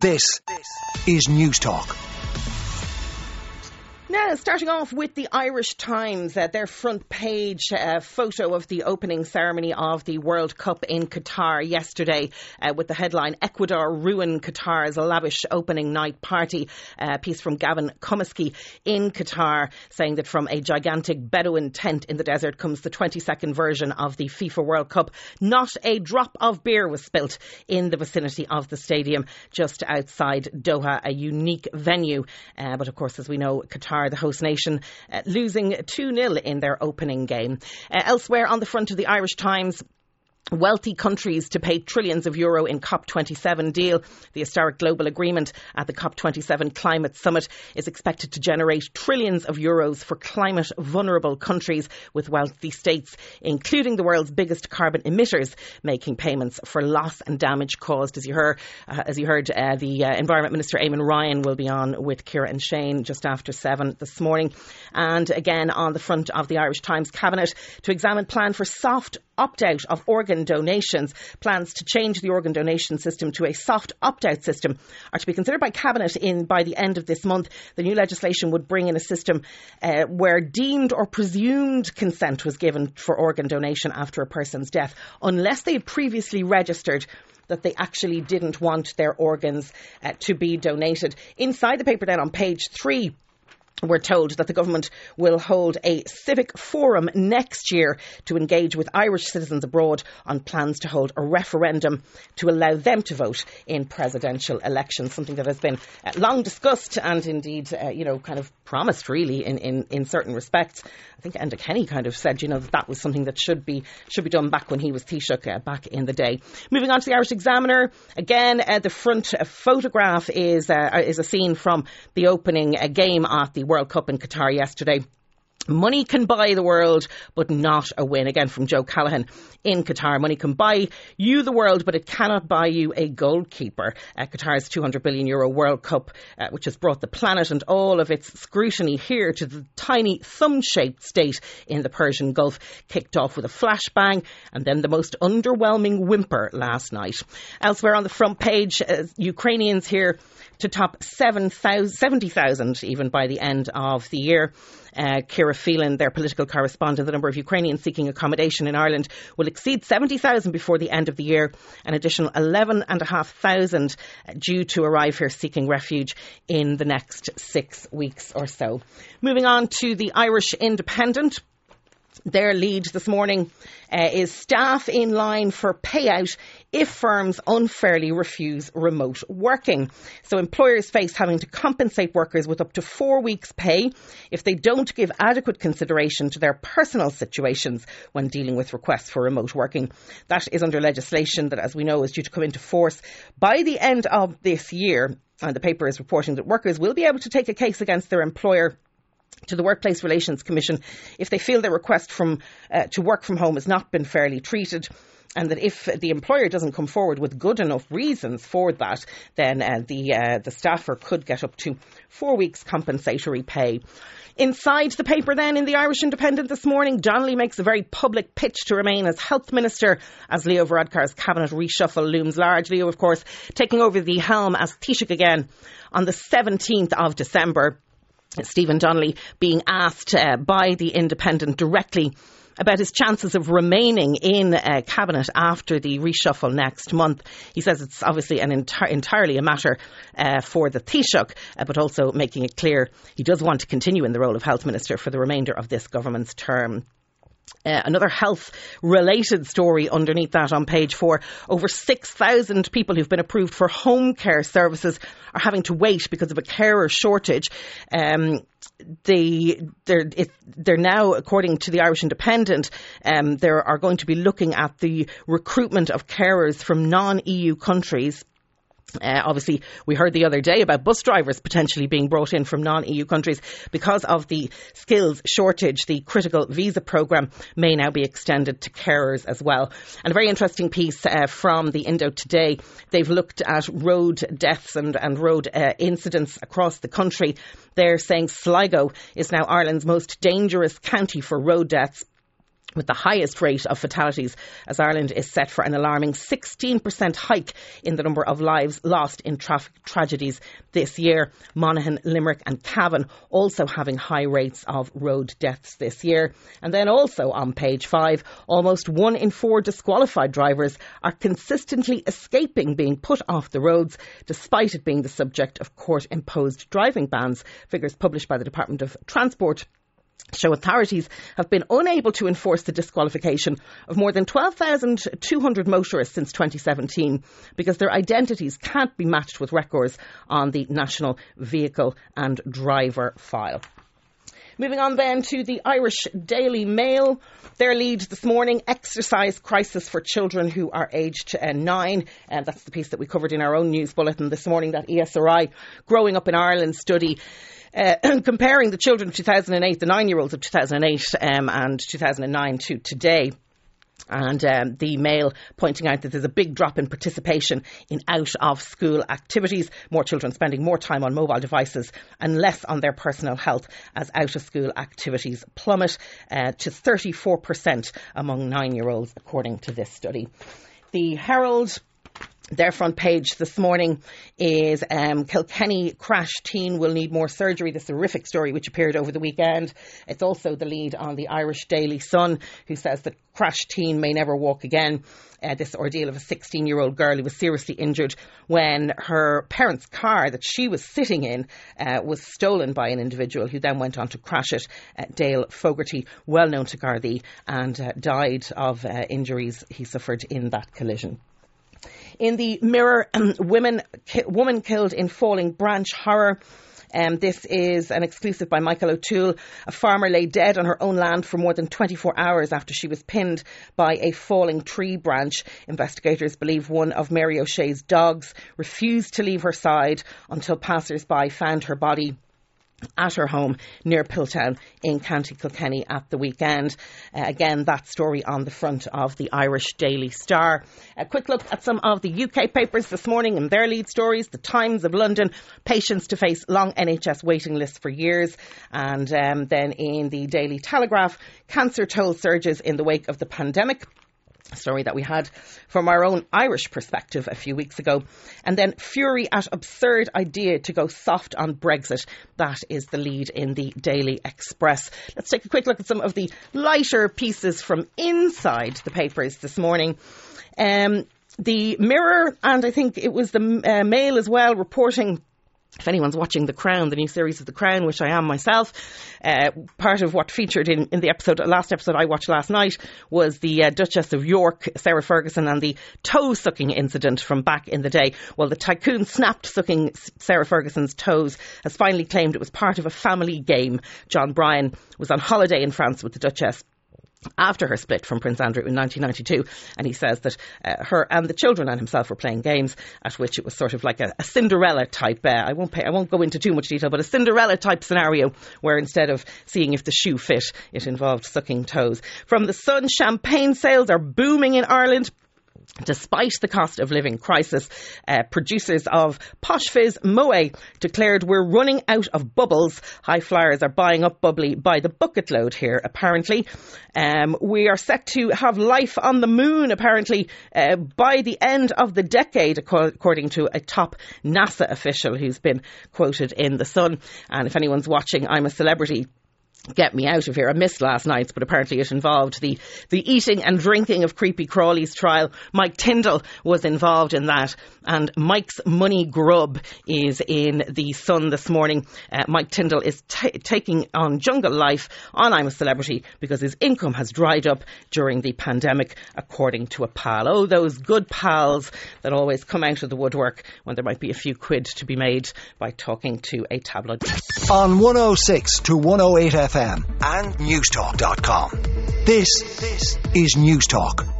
This is Newstalk. Now, starting off with the Irish Times, uh, their front page uh, photo of the opening ceremony of the World Cup in Qatar yesterday uh, with the headline Ecuador ruin Qatar's lavish opening night party. A piece from Gavin Cummiskey in Qatar saying that from a gigantic Bedouin tent in the desert comes the 22nd version of the FIFA World Cup. Not a drop of beer was spilt in the vicinity of the stadium just outside Doha, a unique venue. Uh, but of course, as we know, Qatar the host nation, uh, losing 2 0 in their opening game. Uh, elsewhere on the front of the Irish Times, wealthy countries to pay trillions of euro in COP27 deal. The historic global agreement at the COP27 climate summit is expected to generate trillions of euros for climate vulnerable countries with wealthy states, including the world's biggest carbon emitters, making payments for loss and damage caused. As you heard, uh, as you heard, uh, the uh, Environment Minister Eamon Ryan will be on with Ciara and Shane just after seven this morning, and again on the front of the Irish Times cabinet to examine plan for soft opt out of organ donations. Plans to change the organ donation system to a soft opt out system are to be considered by Cabinet in by the end of this month. The new legislation would bring in a system uh, where deemed or presumed consent was given for organ donation after a person's death, unless they had previously registered that they actually didn't want their organs uh, to be donated. Inside the paper, then on page three, we're told that the government will hold a civic forum next year to engage with Irish citizens abroad on plans to hold a referendum to allow them to vote in presidential elections, something that has been uh, long discussed and indeed, uh, you know, kind of promised really in, in, in certain respects. I think Enda Kenny kind of said, you know, that that was something that should be should be done back when he was Taoiseach uh, back in the day. Moving on to the Irish Examiner, again, uh, the front photograph is uh, is a scene from the opening uh, game at the World Cup in Qatar yesterday. Money can buy the world, but not a win. Again, from Joe Callaghan in Qatar. Money can buy you the world, but it cannot buy you a goalkeeper. Uh, Qatar's 200 billion euro World Cup, uh, which has brought the planet and all of its scrutiny here to the tiny thumb shaped state in the Persian Gulf, kicked off with a flashbang and then the most underwhelming whimper last night. Elsewhere on the front page, uh, Ukrainians here to top 70,000 even by the end of the year. Uh, Ciara Phelan, their political correspondent, the number of Ukrainians seeking accommodation in Ireland will exceed 70,000 before the end of the year, an additional 11,500 due to arrive here seeking refuge in the next six weeks or so. Moving on to the Irish Independent. Their lead this morning uh, is staff in line for payout if firms unfairly refuse remote working. So employers face having to compensate workers with up to four weeks' pay if they don't give adequate consideration to their personal situations when dealing with requests for remote working. That is under legislation that, as we know, is due to come into force by the end of this year. And the paper is reporting that workers will be able to take a case against their employer to the Workplace Relations Commission if they feel their request from uh, to work from home has not been fairly treated. And that if the employer doesn't come forward with good enough reasons for that, then uh, the uh, the staffer could get up to four weeks compensatory pay. Inside the paper, then, in the Irish Independent this morning, Donnelly makes a very public pitch to remain as Health Minister as Leo Varadkar's cabinet reshuffle looms large. Leo, of course, taking over the helm as Taoiseach again on the 17th of December. Stephen Donnelly being asked uh, by the Independent directly about his chances of remaining in uh, cabinet after the reshuffle next month. He says it's obviously an enti- entirely a matter uh, for the Taoiseach, uh, but also making it clear he does want to continue in the role of health minister for the remainder of this government's term. Uh, another health related story underneath that on page four. Over 6,000 people who've been approved for home care services are having to wait because of a carer shortage. Um, they they're it, they're now, according to the Irish Independent, um, they are going to be looking at the recruitment of carers from non-EU countries uh, obviously, we heard the other day about bus drivers potentially being brought in from non EU countries because of the skills shortage. The critical visa programme may now be extended to carers as well. And a very interesting piece uh, from the Indo today. They've looked at road deaths and, and road uh, incidents across the country. They're saying Sligo is now Ireland's most dangerous county for road deaths with the highest rate of fatalities as Ireland is set for an alarming 16% hike in the number of lives lost in traffic tragedies this year. Monaghan, Limerick and Cavan also having high rates of road deaths this year. And then also on page five, almost one in four disqualified drivers are consistently escaping being put off the roads despite it being the subject of court imposed driving bans. Figures published by the Department of Transport show authorities have been unable to enforce the disqualification of more than 12,200 motorists since 2017 because their identities can't be matched with records on the National Vehicle and Driver file. Moving on then to the Irish Daily Mail. Their lead this morning, exercise crisis for children who are aged uh, nine. And that's the piece that we covered in our own news bulletin this morning, that ESRI Growing Up in Ireland study uh, comparing the children of 2008, the nine year olds of 2008 um, and 2009 to today. And um, the Mail pointing out that there's a big drop in participation in out of school activities, more children spending more time on mobile devices and less on their personal health as out of school activities plummet uh, to 34% among nine year olds, according to this study. The Herald their front page this morning is um, Kilkenny crash teen will need more surgery. This horrific story which appeared over the weekend. It's also the lead on the Irish Daily Sun, who says the crash teen may never walk again. Uh, this ordeal of a 16 year old girl who was seriously injured when her parents' car that she was sitting in uh, was stolen by an individual who then went on to crash it. Uh, Dale Fogarty, well known to Gardaí, and uh, died of uh, injuries he suffered in that collision. In the Mirror, um, women, woman killed in falling branch horror. Um, this is an exclusive by Michael O'Toole. A farmer lay dead on her own land for more than 24 hours after she was pinned by a falling tree branch. Investigators believe one of Mary O'Shea's dogs refused to leave her side until passers by found her body at her home near Piltown in County Kilkenny at the weekend. Uh, again, that story on the front of the Irish Daily Star. A quick look at some of the UK papers this morning and their lead stories. The Times of London, patients to face long NHS waiting lists for years. And um, then in the Daily Telegraph, cancer toll surges in the wake of the pandemic story that we had from our own Irish perspective a few weeks ago. And then fury at absurd idea to go soft on Brexit. That is the lead in the Daily Express. Let's take a quick look at some of the lighter pieces from inside the papers this morning. Um, the Mirror, and I think it was the uh, Mail as well, reporting if anyone's watching The Crown, the new series of The Crown, which I am myself, uh, part of what featured in, in the episode, last episode I watched last night, was the uh, Duchess of York, Sarah Ferguson, and the toe sucking incident from back in the day. Well, the tycoon snapped sucking Sarah Ferguson's toes has finally claimed it was part of a family game. John Bryan was on holiday in France with the Duchess after her split from Prince Andrew in 1992, and he says that uh, her and the children and himself were playing games at which it was sort of like a, a Cinderella type. Uh, I won't pay, I won't go into too much detail, but a Cinderella type scenario where instead of seeing if the shoe fit, it involved sucking toes. From the Sun, champagne sales are booming in Ireland. Despite the cost of living crisis, uh, producers of Posh Fizz Moët declared we're running out of bubbles. High flyers are buying up bubbly by the bucket load here, apparently. Um, we are set to have life on the moon, apparently, uh, by the end of the decade, according to a top NASA official who's been quoted in The Sun. And if anyone's watching I'm a Celebrity, get me out of here. I missed last night's, but apparently it involved the, the eating and drinking of Creepy Crawley's trial. Mike Tindall was involved in that, and Mike's Money Grub is in the Sun this morning. Uh, Mike Tindall is t- taking on jungle life on I'm a Celebrity because his income has dried up during the pandemic, according to a pal. Oh, those good pals that always come out of the woodwork when there might be a few quid to be made by talking to a tabloid. On 106 to 108 FM and Newstalk.com. This, this is Newstalk.